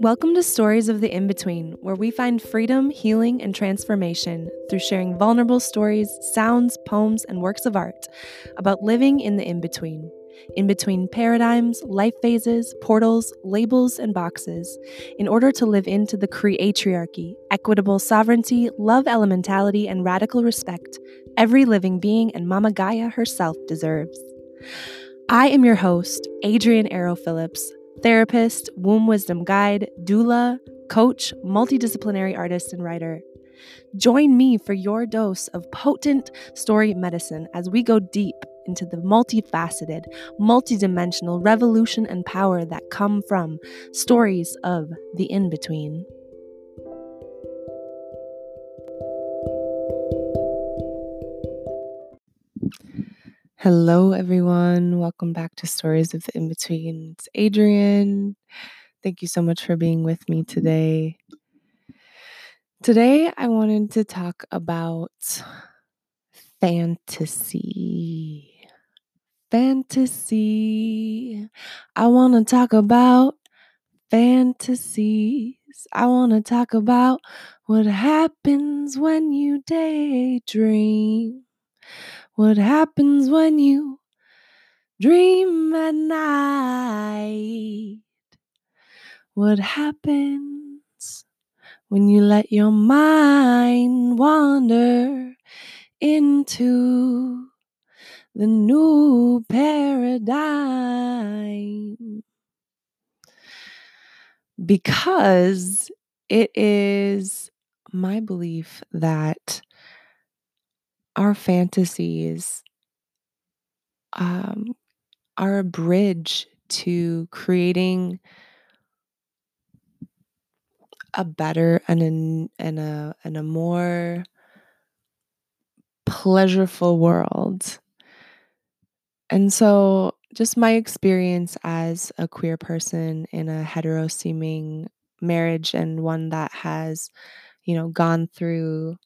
Welcome to Stories of the In Between, where we find freedom, healing, and transformation through sharing vulnerable stories, sounds, poems, and works of art about living in the in between. In between paradigms, life phases, portals, labels, and boxes, in order to live into the creatriarchy, equitable sovereignty, love elementality, and radical respect every living being and Mama Gaia herself deserves. I am your host, Adrian Arrow Phillips, therapist, womb wisdom guide, doula, coach, multidisciplinary artist, and writer. Join me for your dose of potent story medicine as we go deep into the multifaceted, multidimensional revolution and power that come from stories of the in between. Hello, everyone. Welcome back to Stories of the In Between. It's Adrian. Thank you so much for being with me today. Today, I wanted to talk about fantasy. Fantasy. I want to talk about fantasies. I want to talk about what happens when you daydream. What happens when you dream at night? What happens when you let your mind wander into the new paradigm? Because it is my belief that our fantasies um, are a bridge to creating a better and a, and a and a more pleasureful world. And so just my experience as a queer person in a hetero seeming marriage and one that has you know gone through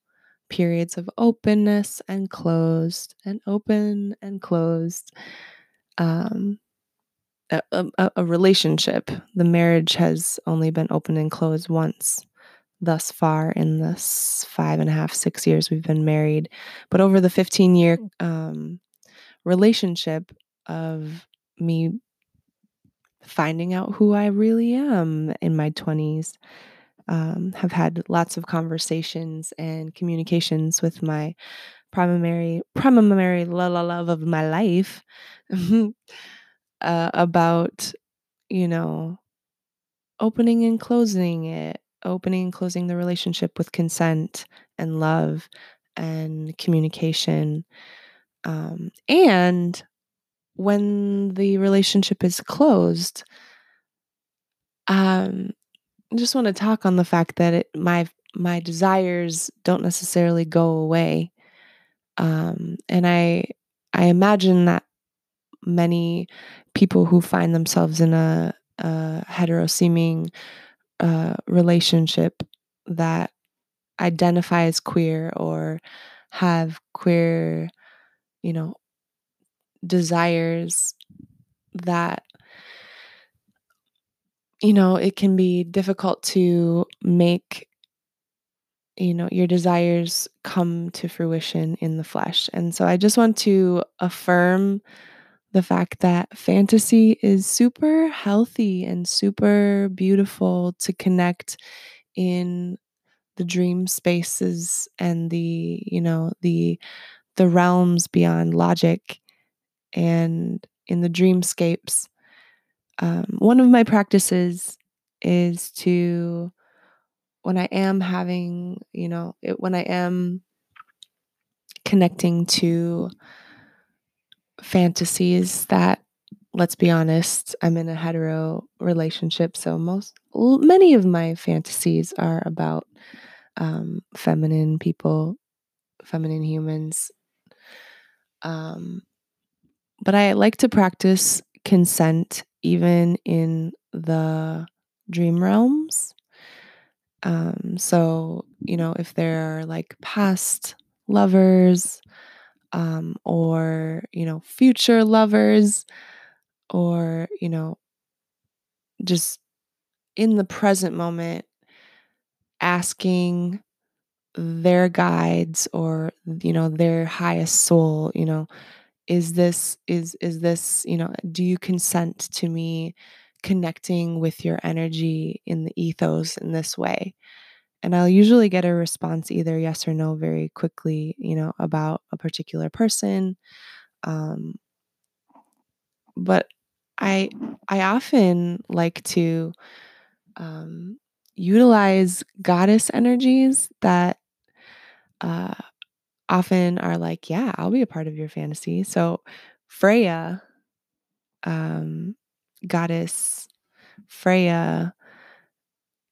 periods of openness and closed and open and closed um, a, a, a, relationship. The marriage has only been open and closed once thus far in this five and a half six years we've been married. But over the 15 year um, relationship of me finding out who i really am in my 20s um, have had lots of conversations and communications with my primary primary la la love of my life uh, about you know opening and closing it opening and closing the relationship with consent and love and communication um, and when the relationship is closed um, just want to talk on the fact that it, my my desires don't necessarily go away, um, and I I imagine that many people who find themselves in a, a hetero seeming uh, relationship that identify as queer or have queer, you know, desires that you know, it can be difficult to make you know your desires come to fruition in the flesh. And so I just want to affirm the fact that fantasy is super healthy and super beautiful to connect in the dream spaces and the you know the the realms beyond logic and in the dreamscapes um, one of my practices is to when i am having you know it, when i am connecting to fantasies that let's be honest i'm in a hetero relationship so most many of my fantasies are about um, feminine people feminine humans um, but i like to practice consent even in the dream realms. Um, so, you know, if there are like past lovers um, or, you know, future lovers or, you know, just in the present moment asking their guides or you know their highest soul you know is this is is this you know do you consent to me connecting with your energy in the ethos in this way? And i'll usually get a response either yes or no very quickly you know about a particular person um, but i i often like to um, utilize goddess energies that uh, often are like, yeah, I'll be a part of your fantasy. So Freya, um, goddess Freya,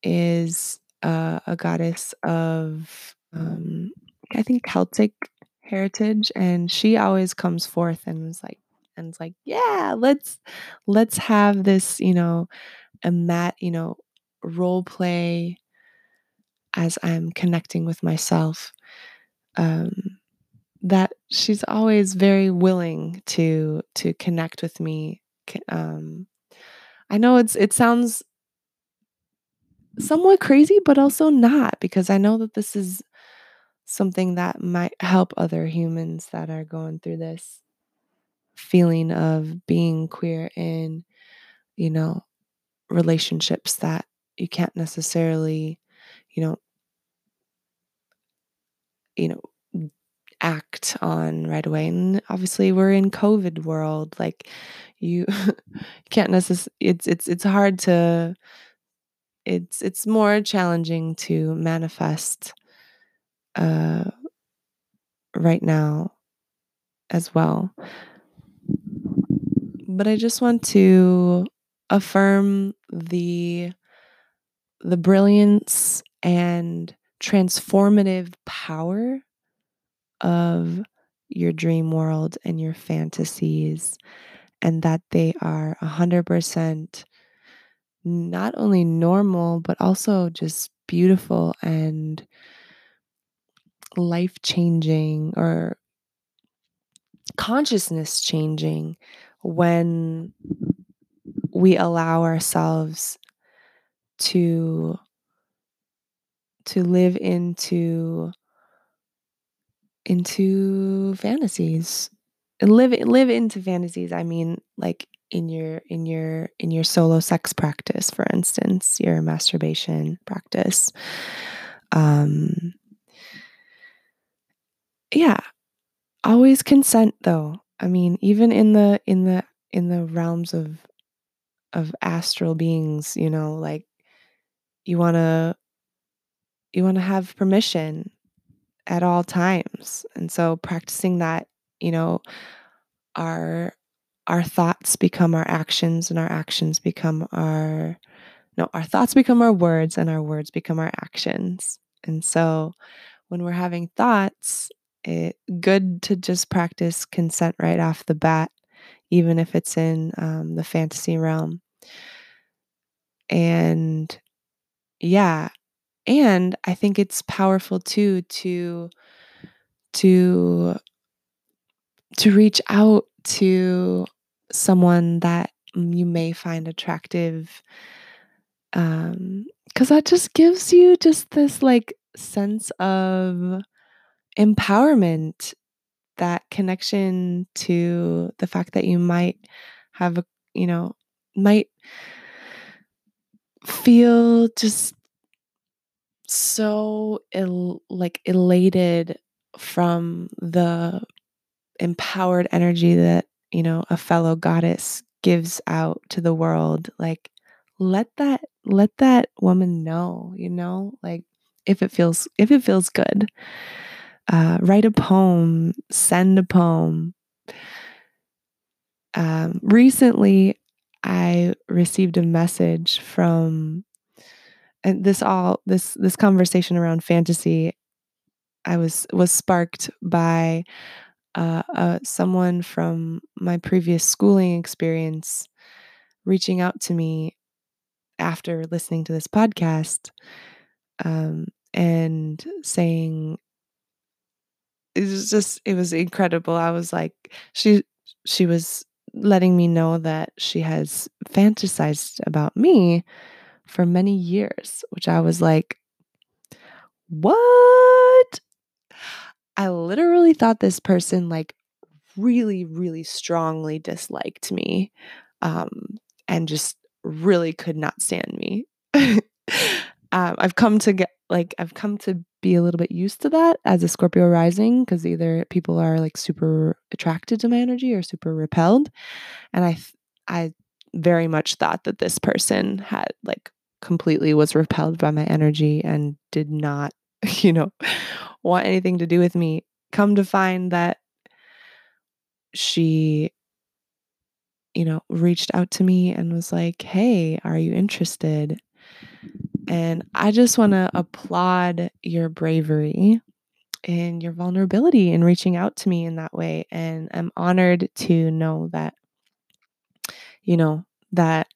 is uh, a goddess of, um, I think, Celtic heritage, and she always comes forth and is like, and it's like, yeah, let's let's have this, you know, a mat, you know, role play as I'm connecting with myself. Um, that she's always very willing to to connect with me. Um, I know it's it sounds somewhat crazy, but also not because I know that this is something that might help other humans that are going through this feeling of being queer in, you know, relationships that you can't necessarily, you know, you know, act on right away. And obviously we're in COVID world. Like you can't necessarily it's it's it's hard to it's it's more challenging to manifest uh right now as well. But I just want to affirm the the brilliance and transformative power of your dream world and your fantasies, and that they are 100% not only normal, but also just beautiful and life changing or consciousness changing when we allow ourselves to to live into into fantasies. And live live into fantasies i mean like in your in your in your solo sex practice for instance your masturbation practice. Um yeah always consent though. I mean even in the in the in the realms of of astral beings you know like you want to you want to have permission at all times. And so practicing that you know our our thoughts become our actions and our actions become our no our thoughts become our words and our words become our actions. And so when we're having thoughts it good to just practice consent right off the bat even if it's in um, the fantasy realm. And yeah and i think it's powerful too to to to reach out to someone that you may find attractive um because that just gives you just this like sense of empowerment that connection to the fact that you might have a you know might feel just so el- like elated from the empowered energy that you know a fellow goddess gives out to the world like let that let that woman know you know like if it feels if it feels good. Uh, write a poem send a poem. Um, recently i received a message from and this all this this conversation around fantasy i was was sparked by uh, uh, someone from my previous schooling experience reaching out to me after listening to this podcast um, and saying it was just it was incredible. I was like she she was letting me know that she has fantasized about me for many years, which I was like, what? I literally thought this person like really, really strongly disliked me um, and just really could not stand me. um, I've come to get like, I've come to be a little bit used to that as a Scorpio rising because either people are like super attracted to my energy or super repelled. And I, I very much thought that this person had like completely was repelled by my energy and did not, you know, want anything to do with me. Come to find that she, you know, reached out to me and was like, Hey, are you interested? And I just want to applaud your bravery and your vulnerability in reaching out to me in that way. And I'm honored to know that, you know, that,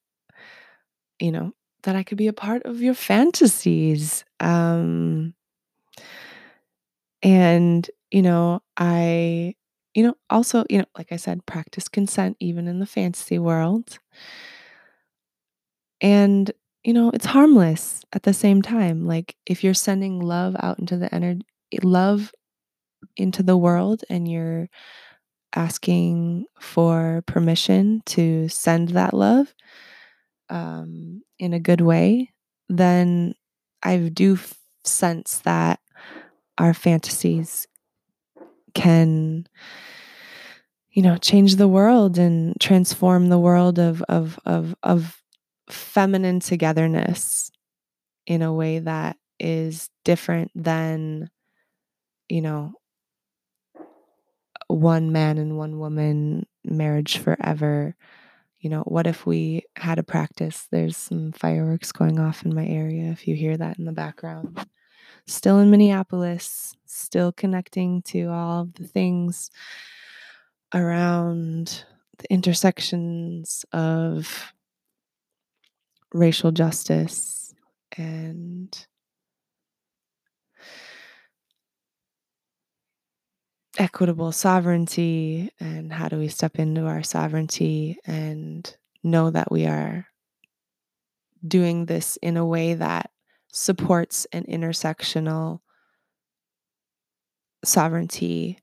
you know, that I could be a part of your fantasies. Um, and, you know, I, you know, also, you know, like I said, practice consent even in the fantasy world. And you know, it's harmless at the same time. Like if you're sending love out into the energy, love into the world and you're asking for permission to send that love um, in a good way, then I do f- sense that our fantasies can you know change the world and transform the world of of of of feminine togetherness in a way that is different than, you know, one man and one woman marriage forever. You know, what if we had a practice? There's some fireworks going off in my area, if you hear that in the background. Still in Minneapolis, still connecting to all of the things around the intersections of racial justice and equitable sovereignty and how do we step into our sovereignty and know that we are doing this in a way that supports an intersectional sovereignty.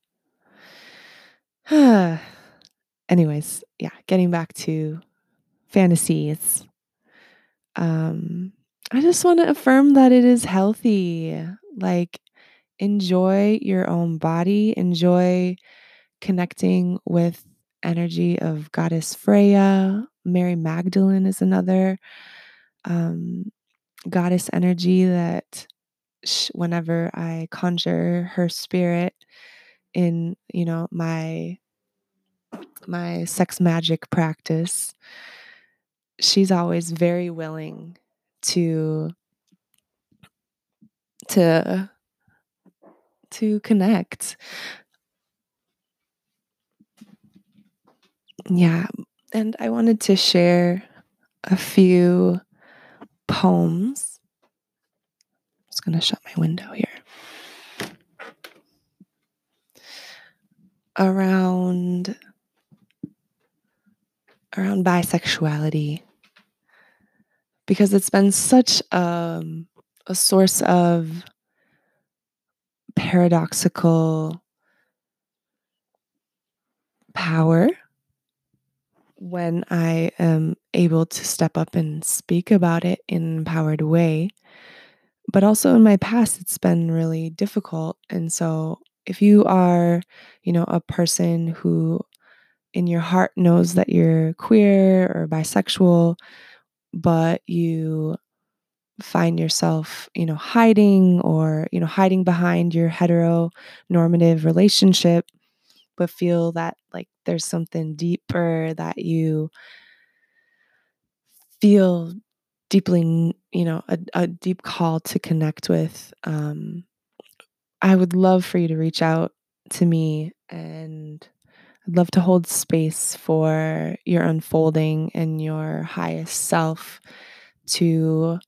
Anyways, yeah, getting back to fantasies um, I just want to affirm that it is healthy. Like, enjoy your own body, enjoy connecting with energy of goddess Freya. Mary Magdalene is another um, goddess energy that sh- whenever I conjure her spirit in, you know, my my sex magic practice, she's always very willing to to to connect. Yeah, and I wanted to share a few poems. I'm just going to shut my window here. Around around bisexuality because it's been such um, a source of paradoxical power when I am able to step up and speak about it in an empowered way. But also in my past, it's been really difficult. And so, if you are, you know, a person who in your heart knows that you're queer or bisexual, but you find yourself, you know, hiding or, you know, hiding behind your heteronormative relationship, but feel that like there's something deeper that you feel deeply, you know, a, a deep call to connect with. Um, I would love for you to reach out to me and I'd love to hold space for your unfolding and your highest self to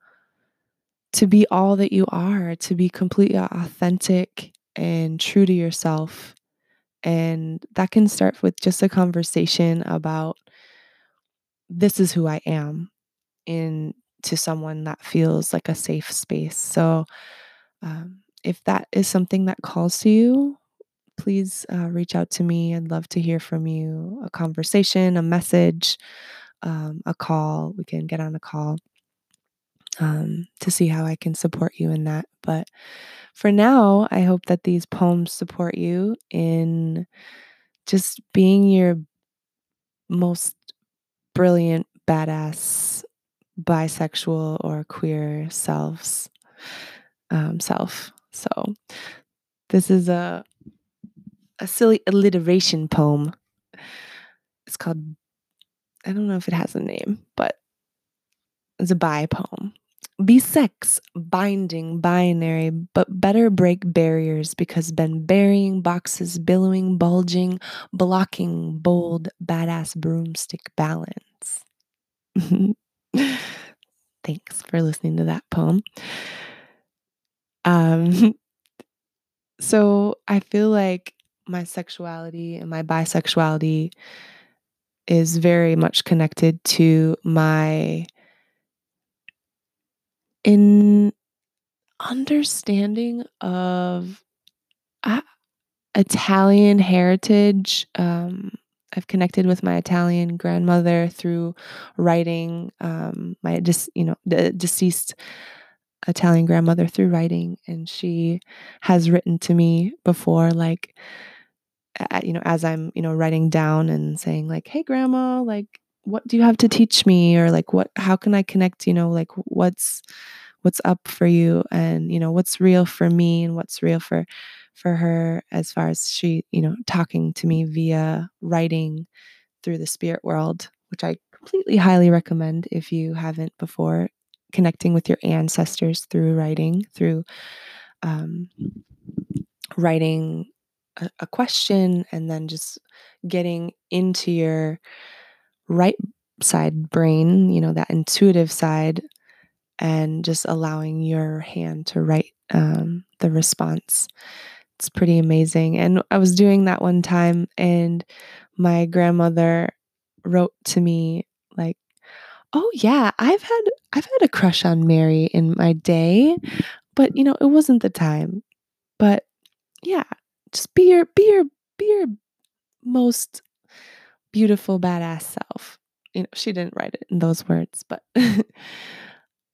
to be all that you are, to be completely authentic and true to yourself. And that can start with just a conversation about this is who I am. in to someone that feels like a safe space. So, um, if that is something that calls to you, please uh, reach out to me. I'd love to hear from you a conversation, a message, um, a call. We can get on a call um, to see how I can support you in that. But for now, I hope that these poems support you in just being your most brilliant, badass, bisexual, or queer selves. Um, self. So, this is a a silly alliteration poem. It's called I don't know if it has a name, but it's a bi poem. Be sex, binding, binary, but better break barriers because been burying boxes, billowing, bulging, blocking, bold, badass broomstick balance. Thanks for listening to that poem. Um, so I feel like my sexuality and my bisexuality is very much connected to my in understanding of uh, Italian heritage. Um, I've connected with my Italian grandmother through writing. Um, my just you know the deceased Italian grandmother through writing, and she has written to me before, like you know, as I'm you know writing down and saying like, "Hey, grandma, like." What do you have to teach me? Or like what how can i connect you know like what's what's up for you? And you know what's real for me and what's real for for her as far as she you know talking to me via writing through the spirit world which i completely highly recommend if you haven't before. Connecting with your ancestors through writing through um, writing a, a question and then just getting into your right side brain, you know, that intuitive side, and just allowing your hand to write um, the response. It's pretty amazing. And I was doing that one time, and my grandmother wrote to me like, "Oh yeah, I've had I've had a crush on Mary in my day, but you know, it wasn't the time. But yeah, just be your be your be your most beautiful badass self. You know she didn't write it in those words but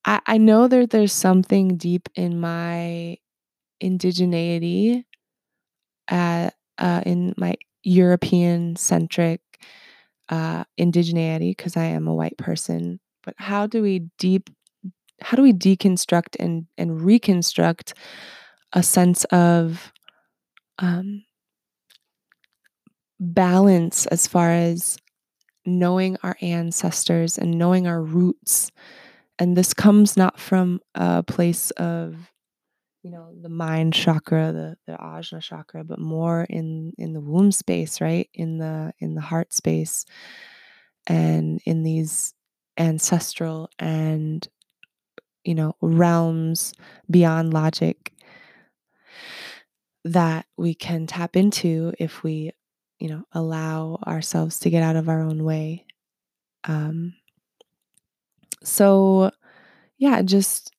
I, I know that there's something deep in my indigeneity uh, uh, in my european centric uh, indigeneity because i am a white person but how do we deep how do we deconstruct and and reconstruct a sense of um, balance as far as knowing our ancestors and knowing our roots. And this comes not from a place of, you know, the mind chakra, the, the ajna chakra, but more in in the womb space, right? In the in the heart space and in these ancestral and you know realms beyond logic that we can tap into if we you know, allow ourselves to get out of our own way. Um, so, yeah, just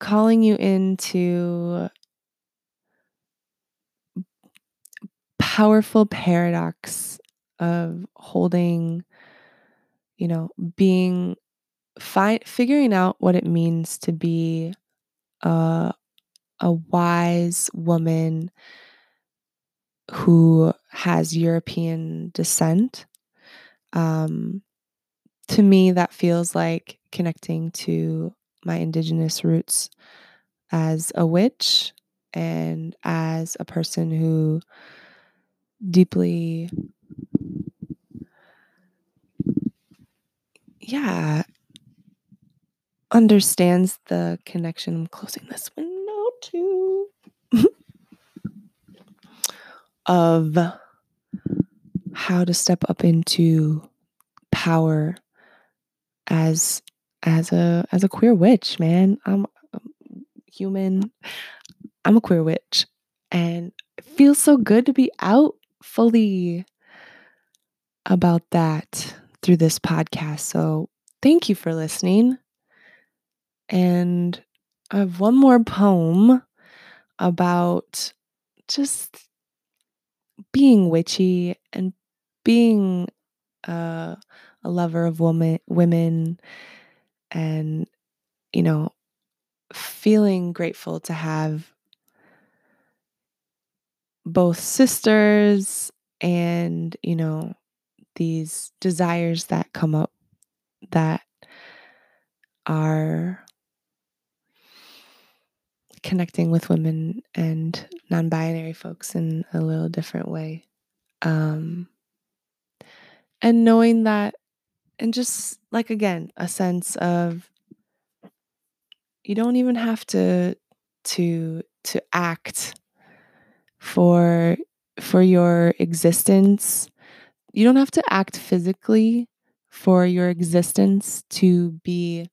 calling you into powerful paradox of holding, you know, being fi- figuring out what it means to be a a wise woman who has European descent. Um, to me, that feels like connecting to my indigenous roots as a witch and as a person who deeply, yeah, understands the connection. I'm closing this window too. Of how to step up into power as as a as a queer witch, man. I'm, I'm human. I'm a queer witch and it feels so good to be out fully about that through this podcast. So, thank you for listening. And I have one more poem about just being witchy and being uh, a lover of woman, women and, you know, feeling grateful to have both sisters and, you know, these desires that come up that are connecting with women and non binary folks in a little different way. Um, and knowing that, and just like again, a sense of you don't even have to to to act for for your existence you don't have to act physically for your existence to be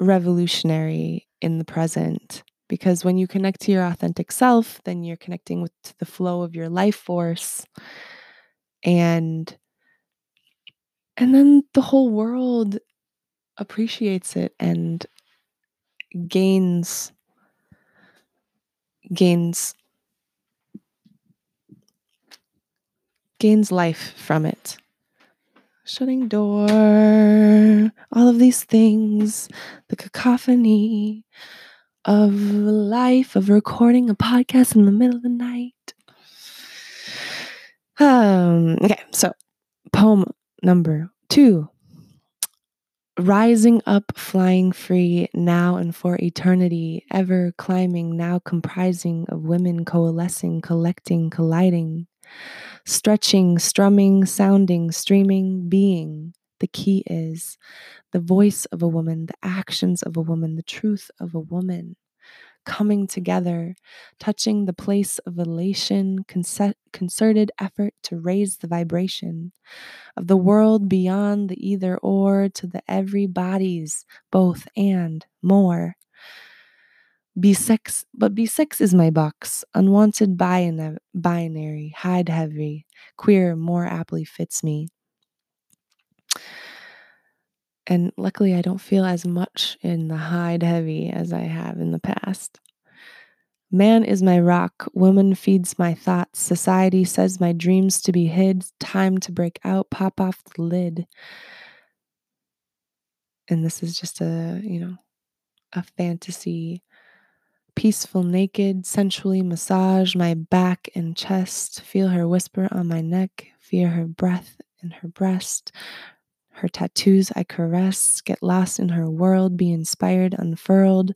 revolutionary in the present because when you connect to your authentic self then you're connecting with the flow of your life force. And and then the whole world appreciates it and gains gains gains life from it shutting door. All of these things. The cacophony of life of recording a podcast in the middle of the night. Um okay so poem number 2 rising up, flying free, now and for eternity, ever climbing, now comprising of women coalescing, collecting, colliding, stretching, strumming, sounding, streaming, being. The key is the voice of a woman, the actions of a woman, the truth of a woman coming together, touching the place of elation, concerted effort to raise the vibration of the world beyond the either or to the every bodies, both and more. B6, but B6 is my box. Unwanted binary, hide heavy, queer more aptly fits me. And luckily, I don't feel as much in the hide heavy as I have in the past. Man is my rock, woman feeds my thoughts. Society says my dreams to be hid. Time to break out, pop off the lid. And this is just a, you know, a fantasy. Peaceful, naked, sensually massage my back and chest. Feel her whisper on my neck. Feel her breath in her breast. Her tattoos I caress, get lost in her world, be inspired, unfurled.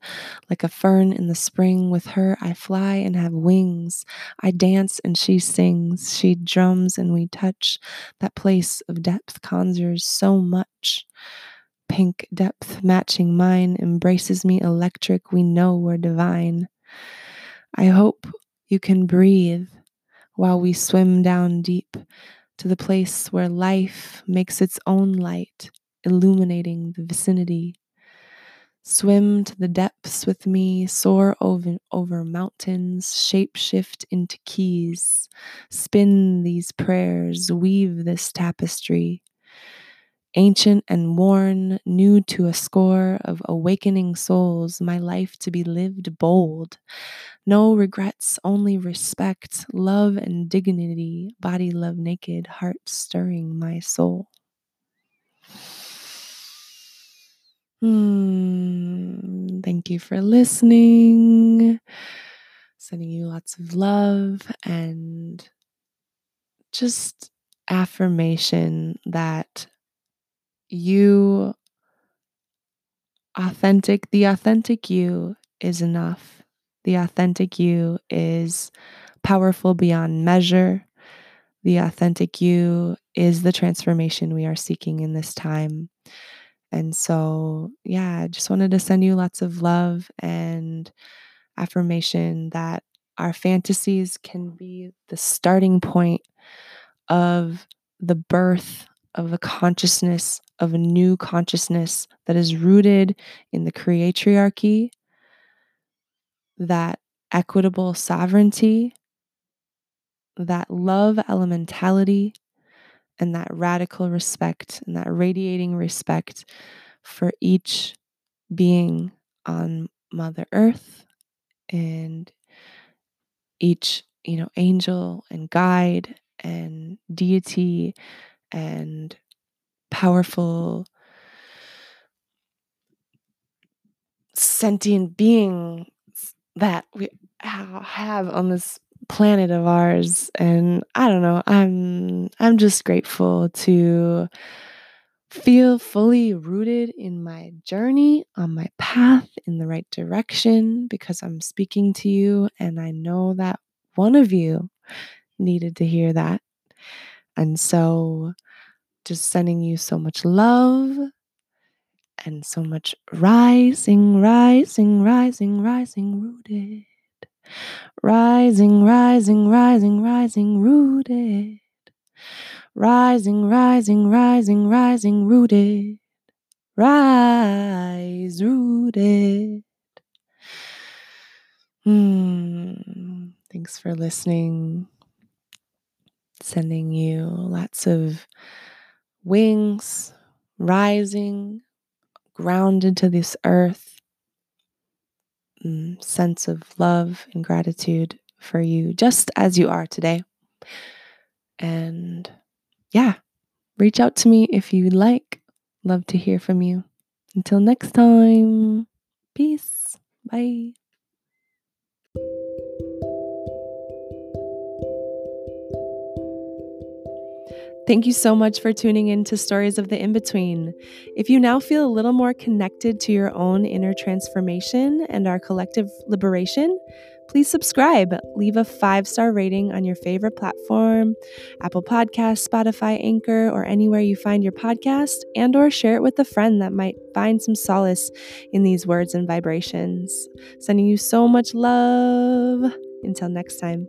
Like a fern in the spring, with her I fly and have wings. I dance and she sings, she drums and we touch. That place of depth conjures so much. Pink depth matching mine embraces me electric, we know we're divine. I hope you can breathe while we swim down deep to the place where life makes its own light, illuminating the vicinity. Swim to the depths with me, soar over, over mountains, shapeshift into keys, spin these prayers, weave this tapestry. Ancient and worn, new to a score of awakening souls, my life to be lived bold, no regrets, only respect, love and dignity, body love naked, heart stirring my soul. Hmm. Thank you for listening. Sending you lots of love and just affirmation that you authentic, the authentic you is enough the authentic you is powerful beyond measure. The authentic you is the transformation we are seeking in this time. And so, yeah, I just wanted to send you lots of love and affirmation that our fantasies can be the starting point of the birth of a consciousness, of a new consciousness that is rooted in the creatriarchy that equitable sovereignty, that love elementality, and that radical respect and that radiating respect for each being on Mother Earth and each, you know, angel and guide and deity and powerful sentient beings that we have on this planet of ours. And i don't know i'm i'm just grateful to feel fully rooted in my journey on my path in the right direction because i'm speaking to you and i know that one of you needed to hear that. And so just sending you so much love and so much rising, rising, rising, rising, rooted. Rising, rising, rising, rising, rooted. Rising, rising, rising, rising, rooted. Rise, rooted. Hmm. Thanks for listening. Sending you lots of wings, rising, grounded to this earth, mm, sense of love and gratitude for you just as you are today. And yeah, reach out to me if you'd like. Love to hear from you. Until next time, peace. Bye. Thank you so much for tuning in to Stories of the In Between. If you now feel a little more connected to your own inner transformation and our collective liberation, please subscribe. Leave a five star rating on your favorite platform, Apple Podcasts, Spotify, Anchor, or anywhere you find your podcast, and or share it with a friend that might find some solace in these words and vibrations. Sending you so much love. Until next time.